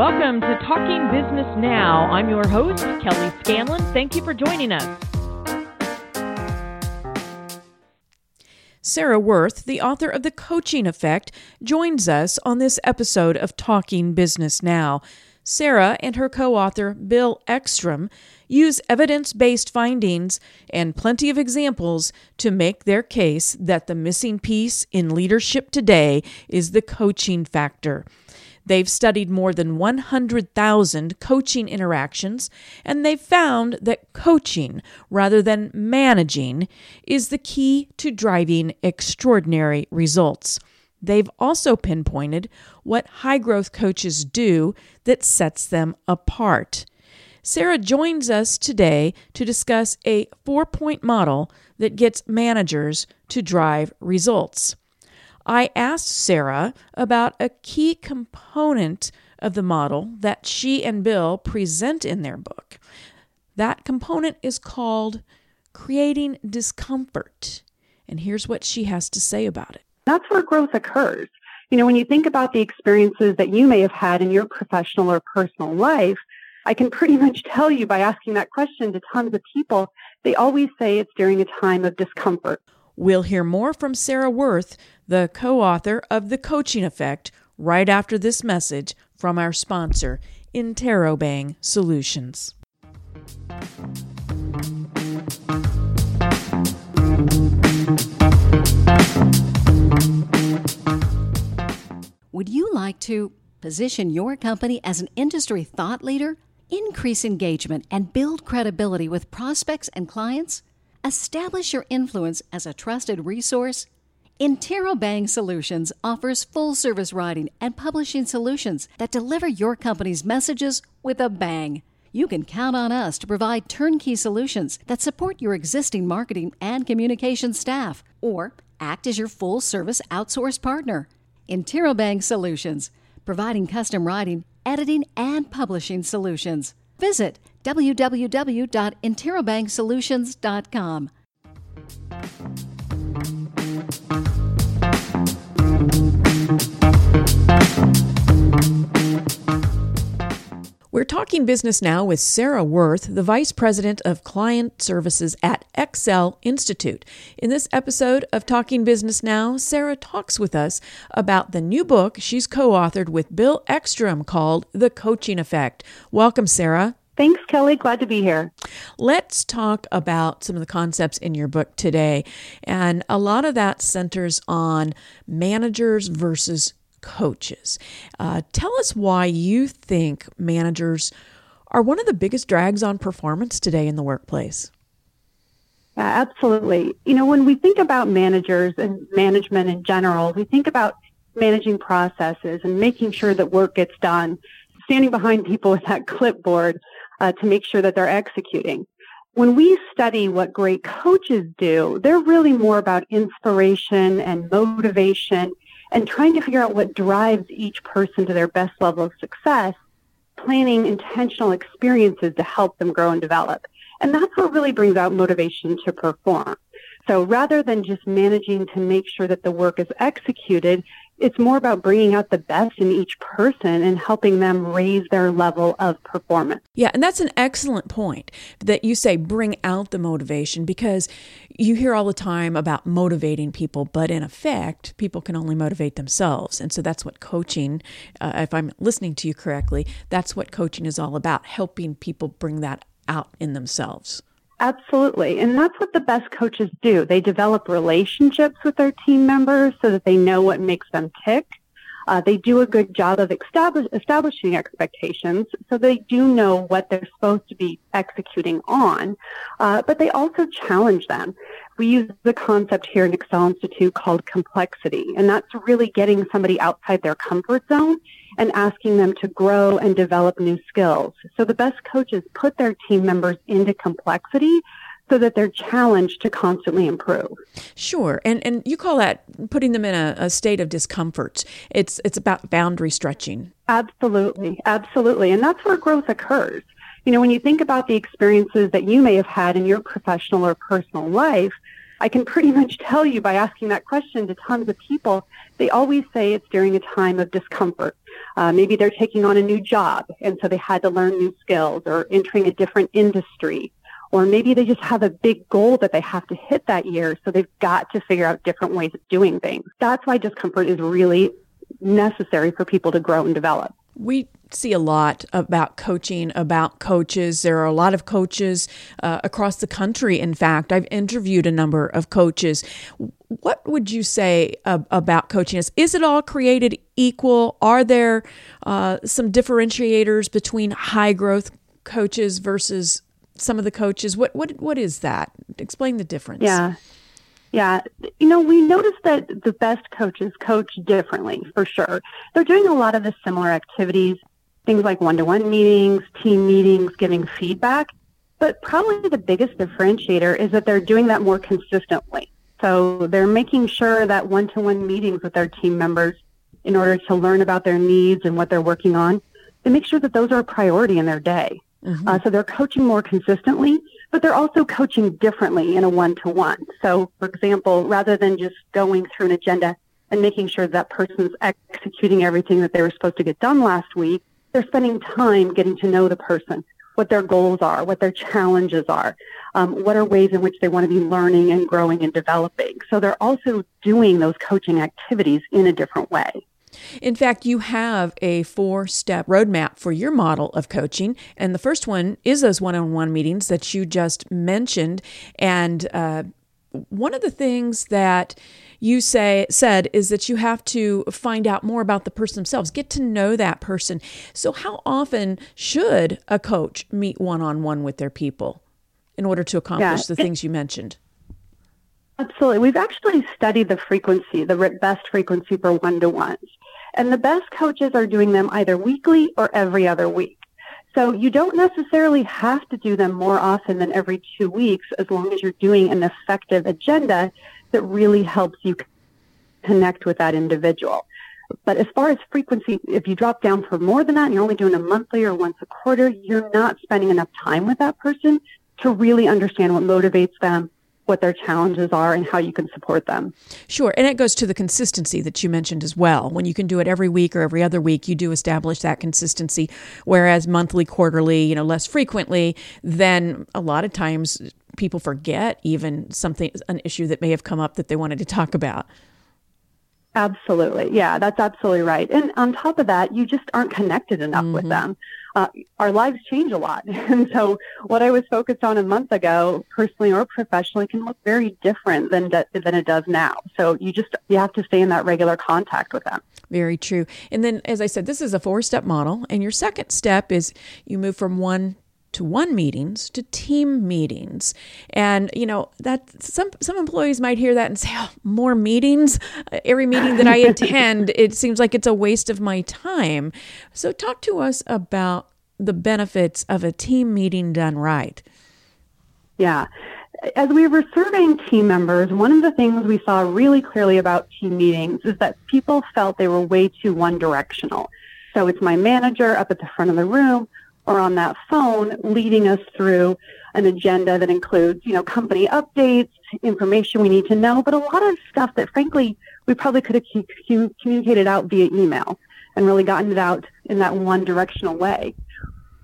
Welcome to Talking Business Now. I'm your host, Kelly Scanlon. Thank you for joining us. Sarah Wirth, the author of The Coaching Effect, joins us on this episode of Talking Business Now. Sarah and her co author, Bill Eckstrom, use evidence based findings and plenty of examples to make their case that the missing piece in leadership today is the coaching factor. They've studied more than 100,000 coaching interactions, and they've found that coaching, rather than managing, is the key to driving extraordinary results. They've also pinpointed what high growth coaches do that sets them apart. Sarah joins us today to discuss a four point model that gets managers to drive results. I asked Sarah about a key component of the model that she and Bill present in their book. That component is called creating discomfort. And here's what she has to say about it. That's where growth occurs. You know, when you think about the experiences that you may have had in your professional or personal life, I can pretty much tell you by asking that question to tons of people, they always say it's during a time of discomfort. We'll hear more from Sarah Wirth, the co author of The Coaching Effect, right after this message from our sponsor, Interrobang Solutions. Would you like to position your company as an industry thought leader, increase engagement, and build credibility with prospects and clients? Establish your influence as a trusted resource? Interrobang Solutions offers full service writing and publishing solutions that deliver your company's messages with a bang. You can count on us to provide turnkey solutions that support your existing marketing and communication staff or act as your full service outsourced partner. Interrobang Solutions, providing custom writing, editing, and publishing solutions. Visit www.interrobangsolutions.com. We're talking business now with Sarah Wirth, the Vice President of Client Services at Ecsell Institute. In this episode of Talking Business Now, Sarah talks with us about the new book she's co authored with Bill Eckstrom called The Coaching Effect. Welcome, Sarah. Thanks, Kelly. Glad to be here. Let's talk about some of the concepts in your book today. And a lot of that centers on managers versus coaches. Uh, tell us why you think managers are one of the biggest drags on performance today in the workplace. Uh, absolutely. You know, when we think about managers and management in general, we think about managing processes and making sure that work gets done, standing behind people with that clipboard uh, to make sure that they're executing. When we study what great coaches do, they're really more about inspiration and motivation and trying to figure out what drives each person to their best level of success, planning intentional experiences to help them grow and develop. And that's what really brings out motivation to perform. So rather than just managing to make sure that the work is executed, it's more about bringing out the best in each person and helping them raise their level of performance. Yeah, and that's an excellent point that you say bring out the motivation because you hear all the time about motivating people, but in effect, people can only motivate themselves. And so that's what coaching, uh, if I'm listening to you correctly, that's what coaching is all about helping people bring that out in themselves. Absolutely. And that's what the best coaches do. They develop relationships with their team members so that they know what makes them tick. Uh, they do a good job of establish, establishing expectations so they do know what they're supposed to be executing on, uh, but they also challenge them. We use the concept here in Ecsell Institute called complexity, and that's really getting somebody outside their comfort zone and asking them to grow and develop new skills. So the best coaches put their team members into complexity so that they're challenged to constantly improve. Sure, and and you call that putting them in a, a, state of discomfort. It's it's about boundary stretching. Absolutely, absolutely, and that's where growth occurs. You know, when you think about the experiences that you may have had in your professional or personal life, I can pretty much tell you by asking that question to tons of people, they always say it's during a time of discomfort. Uh, maybe they're taking on a new job, and so they had to learn new skills or entering a different industry. Or maybe they just have a big goal that they have to hit that year, so they've got to figure out different ways of doing things. That's why discomfort is really necessary for people to grow and develop. We see a lot about coaching, about coaches. There are a lot of coaches uh, across the country. In fact, I've interviewed a number of coaches. What would you say uh, about coaching? Is, is it all created equal? Are there uh, some differentiators between high growth coaches versus some of the coaches? What what what is that? Explain the difference. Yeah. Yeah, you know, we noticed that the best coaches coach differently for sure. They're doing a lot of the similar activities, things like one-to-one meetings, team meetings, giving feedback. But probably the biggest differentiator is that they're doing that more consistently. So they're making sure that one-to-one meetings with their team members in order to learn about their needs and what they're working on, they make sure that those are a priority in their day. Mm-hmm. Uh, so they're coaching more consistently, but they're also coaching differently in a one-to-one. So, for example, rather than just going through an agenda and making sure that person's executing everything that they were supposed to get done last week, they're spending time getting to know the person, what their goals are, what their challenges are, um, what are ways in which they want to be learning and growing and developing. So they're also doing those coaching activities in a different way. In fact, you have a four step roadmap for your model of coaching. And the first one is those one on one meetings that you just mentioned. And uh, one of the things that you say said is that you have to find out more about the person themselves, get to know that person. So, how often should a coach meet one on one with their people in order to accomplish yeah. the things you mentioned? Absolutely. We've actually studied the frequency, the best frequency for one to ones. And the best coaches are doing them either weekly or every other week. So you don't necessarily have to do them more often than every two weeks as long as you're doing an effective agenda that really helps you connect with that individual. But as far as frequency, if you drop down for more than that and you're only doing a monthly or once a quarter, you're not spending enough time with that person to really understand what motivates them, what their challenges are and how you can support them. Sure. And it goes to the consistency that you mentioned as well. When you can do it every week or every other week, you do establish that consistency. Whereas monthly, quarterly, you know, less frequently, then a lot of times people forget even something, an issue that may have come up that they wanted to talk about. Absolutely. Yeah, that's absolutely right. And on top of that, you just aren't connected enough mm-hmm. with them. Uh, our lives change a lot. And so what I was focused on a month ago, personally or professionally, can look very different than, than it does now. So you just, you have to stay in that regular contact with them. Very true. And then, as I said, this is a four step model. And your second step is you move from one to one meetings to team meetings. And you know that some some employees might hear that and say oh more meetings? Uh, every meeting that i attend it seems like it's a waste of my time. So talk to us about the benefits of a team meeting done right. Yeah. As we were surveying team members, one of the things we saw really clearly about team meetings is that people felt they were way too one directional. So it's my manager up at the front of the room or on that phone leading us through an agenda that includes, you know, company updates, information we need to know, but a lot of stuff that frankly we probably could have communicated out via email and really gotten it out in that one directional way.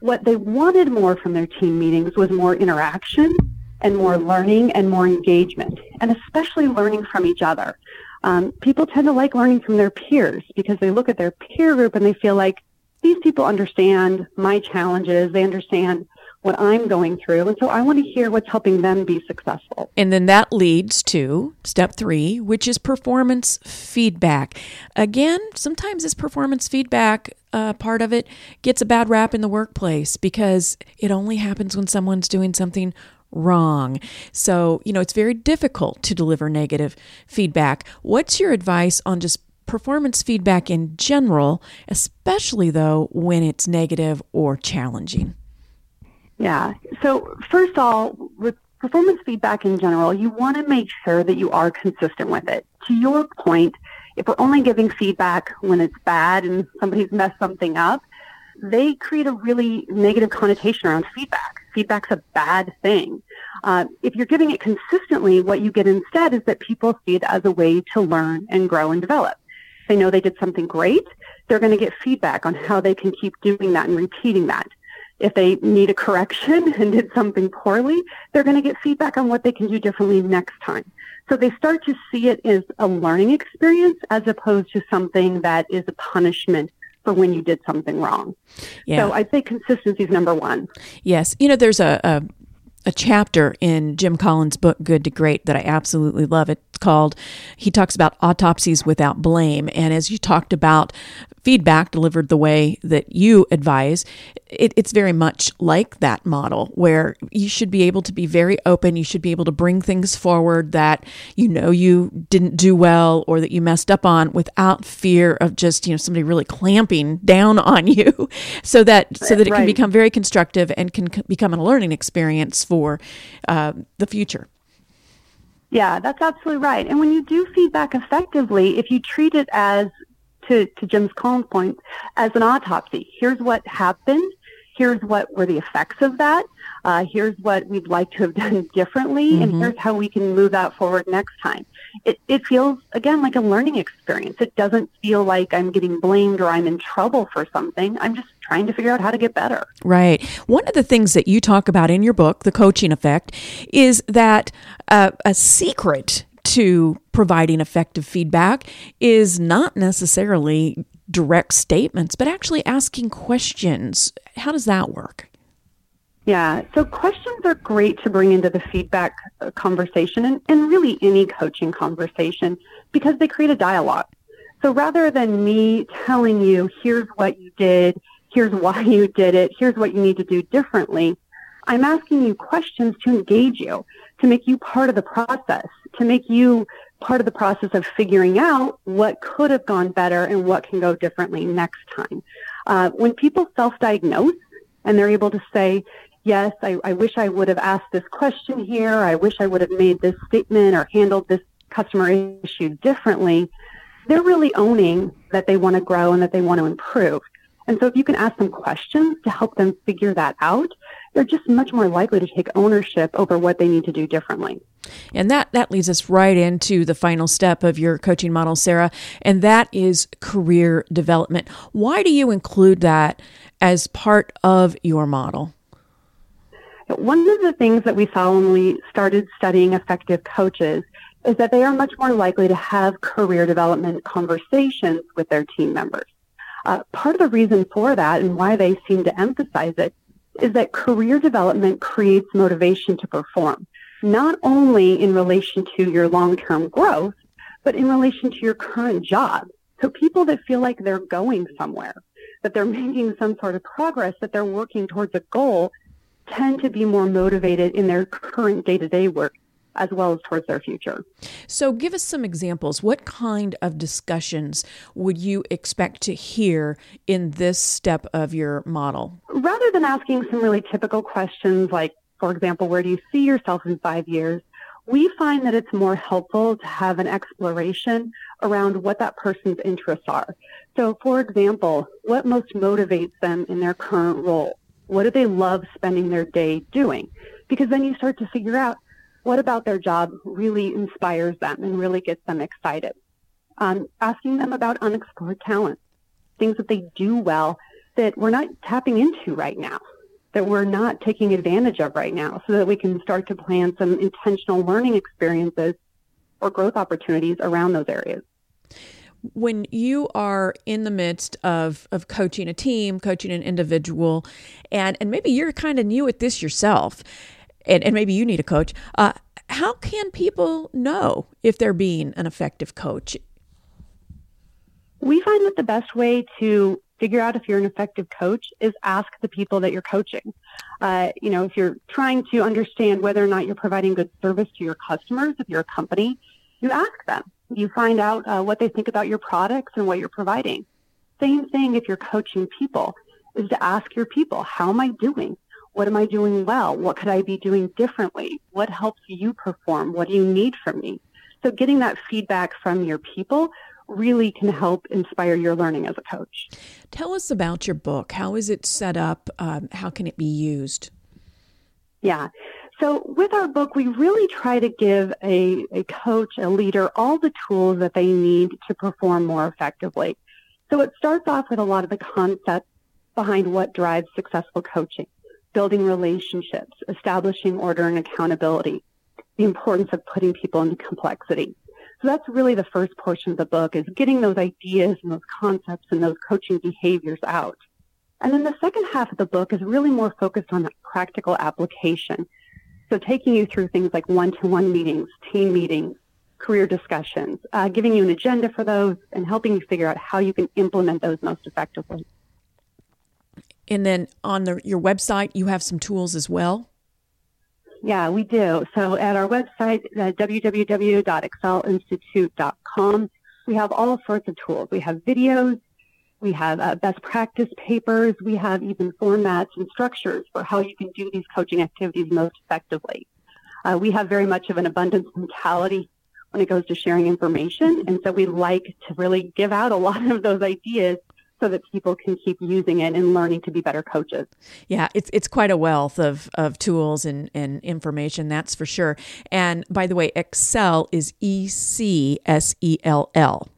What they wanted more from their team meetings was more interaction and more learning and more engagement, and especially learning from each other. Um, people tend to like learning from their peers because they look at their peer group and they feel like these people understand my challenges. They understand what I'm going through. And so I want to hear what's helping them be successful. And then that leads to step three, which is performance feedback. Again, sometimes this performance feedback uh, part of it gets a bad rap in the workplace because it only happens when someone's doing something wrong. So, you know, it's very difficult to deliver negative feedback. What's your advice on just performance feedback in general, especially though when it's negative or challenging? Yeah. So, first of all, with performance feedback in general, you want to make sure that you are consistent with it. To your point, if we're only giving feedback when it's bad and somebody's messed something up, they create a really negative connotation around feedback. Feedback's a bad thing. Uh, if you're giving it consistently, what you get instead is that people see it as a way to learn and grow and develop. They know they did something great. they're going to get feedback on how they can keep doing that and repeating that. If they need a correction and did something poorly, they're going to get feedback on what they can do differently next time. So they start to see it as a learning experience as opposed to something that is a punishment for when you did something wrong. Yeah. So I'd say consistency is number one. Yes. You know, there's a, a a chapter in Jim Collins' book Good to Great that I absolutely love. It's called he talks about autopsies without blame and as you talked about feedback delivered the way that you advise, it, it's very much like that model where you should be able to be very open. You should be able to bring things forward that you know you didn't do well or that you messed up on without fear of just, you know, somebody really clamping down on you so that, so that it right. can become very constructive and can become a learning experience for uh, the future. Yeah, that's absolutely right. And when you do feedback effectively, if you treat it as to, to Jim's Collins point, as an autopsy. Here's what happened. Here's what were the effects of that. Uh, here's what we'd like to have done differently, mm-hmm. and here's how we can move that forward next time. It, it feels, again, like a learning experience. It doesn't feel like I'm getting blamed or I'm in trouble for something. I'm just trying to figure out how to get better. Right. One of the things that you talk about in your book, The Coaching Effect, is that uh, a secret to providing effective feedback is not necessarily direct statements, but actually asking questions. How does that work? Yeah, so questions are great to bring into the feedback conversation and, and really any coaching conversation because they create a dialogue. So rather than me telling you, here's what you did, here's why you did it, here's what you need to do differently, I'm asking you questions to engage you, to make you part of the process, to make you part of the process of figuring out what could have gone better and what can go differently next time. Uh, when people self-diagnose and they're able to say, yes, I, I wish I would have asked this question here, I wish I would have made this statement or handled this customer issue differently, they're really owning that they want to grow and that they want to improve. And so if you can ask them questions to help them figure that out, they're just much more likely to take ownership over what they need to do differently. And that, that leads us right into the final step of your coaching model, Sarah, and that is career development. Why do you include that as part of your model? One of the things that we saw when we started studying effective coaches is that they are much more likely to have career development conversations with their team members. Uh, part of the reason for that and why they seem to emphasize it is that career development creates motivation to perform, not only in relation to your long-term growth, but in relation to your current job. So people that feel like they're going somewhere, that they're making some sort of progress, that they're working towards a goal, tend to be more motivated in their current day-to-day work as well as towards their future. So, give us some examples. What kind of discussions would you expect to hear in this step of your model? Rather than asking some really typical questions like, for example, where do you see yourself in five years? We find that it's more helpful to have an exploration around what that person's interests are. So, for example, what most motivates them in their current role? What do they love spending their day doing? Because then you start to figure out what about their job really inspires them and really gets them excited? Um, asking them about unexplored talents, things that they do well that we're not tapping into right now, that we're not taking advantage of right now, so that we can start to plan some intentional learning experiences or growth opportunities around those areas when you are in the midst of of coaching a team, coaching an individual, and and maybe you're kind of new at this yourself, and, and maybe you need a coach. Uh, how can people know if they're being an effective coach? We find that the best way to figure out if you're an effective coach is ask the people that you're coaching. Uh, you know, if you're trying to understand whether or not you're providing good service to your customers, if you're a company, you ask them. You find out uh, what they think about your products and what you're providing. Same thing if you're coaching people is to ask your people, how am I doing? What am I doing well? What could I be doing differently? What helps you perform? What do you need from me? So getting that feedback from your people really can help inspire your learning as a coach. Tell us about your book. How is it set up? Um, how can it be used? Yeah. So with our book, we really try to give a, a coach, a leader, all the tools that they need to perform more effectively. So it starts off with a lot of the concepts behind what drives successful coaching, building relationships, establishing order and accountability, the importance of putting people into complexity. So that's really the first portion of the book is getting those ideas and those concepts and those coaching behaviors out. And then the second half of the book is really more focused on practical application. So taking you through things like one-to-one meetings, team meetings, career discussions, uh, giving you an agenda for those and helping you figure out how you can implement those most effectively. And then on the, your website, you have some tools as well? Yeah, we do. So at our website, uh, www.ecsellinstitute.com, we have all sorts of tools. We have videos, we have uh, best practice papers, we have even formats and structures for how you can do these coaching activities most effectively. Uh, we have very much of an abundance mentality when it goes to sharing information, and so we like to really give out a lot of those ideas so that people can keep using it and learning to be better coaches. Yeah, it's it's quite a wealth of, of tools and, and information, that's for sure. And by the way, Ecsell is E C S E L L,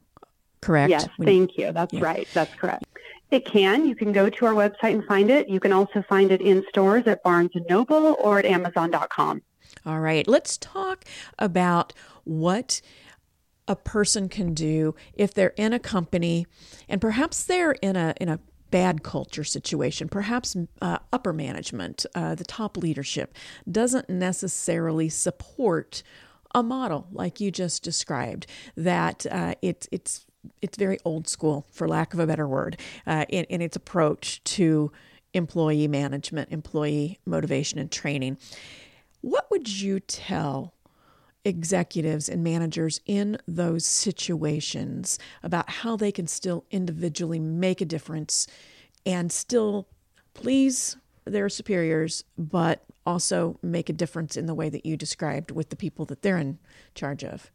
correct? Yes, when thank you. That's yeah. right. That's correct. It can. You can go to our website and find it. You can also find it in stores at Barnes & Noble or at Amazon.com. All right. Let's talk about what a person can do if they're in a company and perhaps they're in a in a bad culture situation, perhaps uh, upper management, uh, the top leadership doesn't necessarily support a model like you just described. That uh, it's it's it's very old school, for lack of a better word, uh, in, in its approach to employee management, employee motivation, and training. What would you tell executives and managers in those situations about how they can still individually make a difference and still please their superiors, but also make a difference in the way that you described with the people that they're in charge of.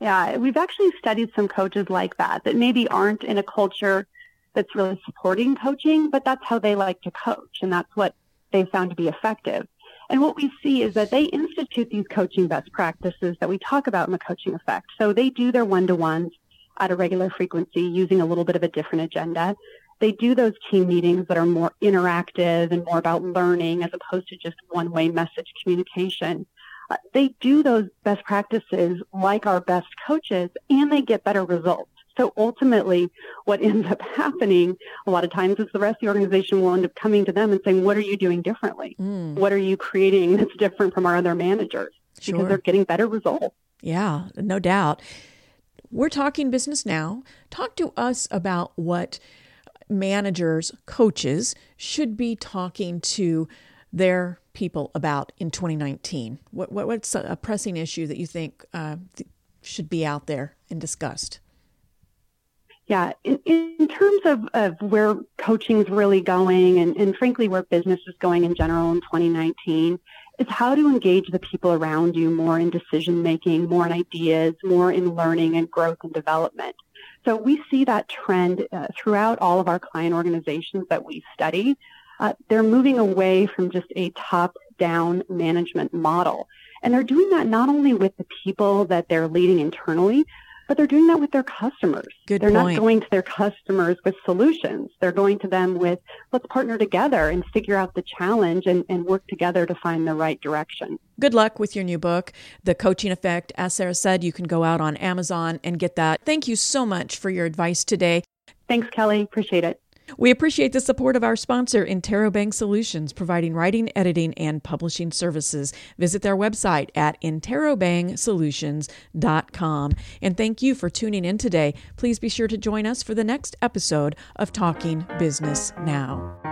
Yeah, we've actually studied some coaches like that that maybe aren't in a culture that's really supporting coaching, but that's how they like to coach and that's what they found to be effective. And what we see is that they institute these coaching best practices that we talk about in the coaching effect. So they do their one-to-ones at a regular frequency using a little bit of a different agenda. They do those team meetings that are more interactive and more about learning as opposed to just one-way message communication. Uh, they do those best practices like our best coaches and they get better results. So ultimately, what ends up happening a lot of times is the rest of the organization will end up coming to them and saying, what are you doing differently? Mm. What are you creating that's different from our other managers? Sure. Because they're getting better results. Yeah, no doubt. We're talking business now. Talk to us about what managers, coaches should be talking to their people about in 2019. What, what what's a pressing issue that you think uh, should be out there and discussed? Yeah, in, in terms of, of where coaching is really going and, and frankly where business is going in general in 2019, is how to engage the people around you more in decision making, more in ideas, more in learning and growth and development. So we see that trend uh, throughout all of our client organizations that we study. Uh, they're moving away from just a top-down management model. And they're doing that not only with the people that they're leading internally, but they're doing that with their customers. Good they're point. not going to their customers with solutions. They're going to them with, let's partner together and figure out the challenge and, and work together to find the right direction. Good luck with your new book, The Coaching Effect. As Sarah said, you can go out on Amazon and get that. Thank you so much for your advice today. Thanks, Kelly. Appreciate it. We appreciate the support of our sponsor, Interrobang Solutions, providing writing, editing, and publishing services. Visit their website at interrobangsolutions.com. And thank you for tuning in today. Please be sure to join us for the next episode of Talking Business Now.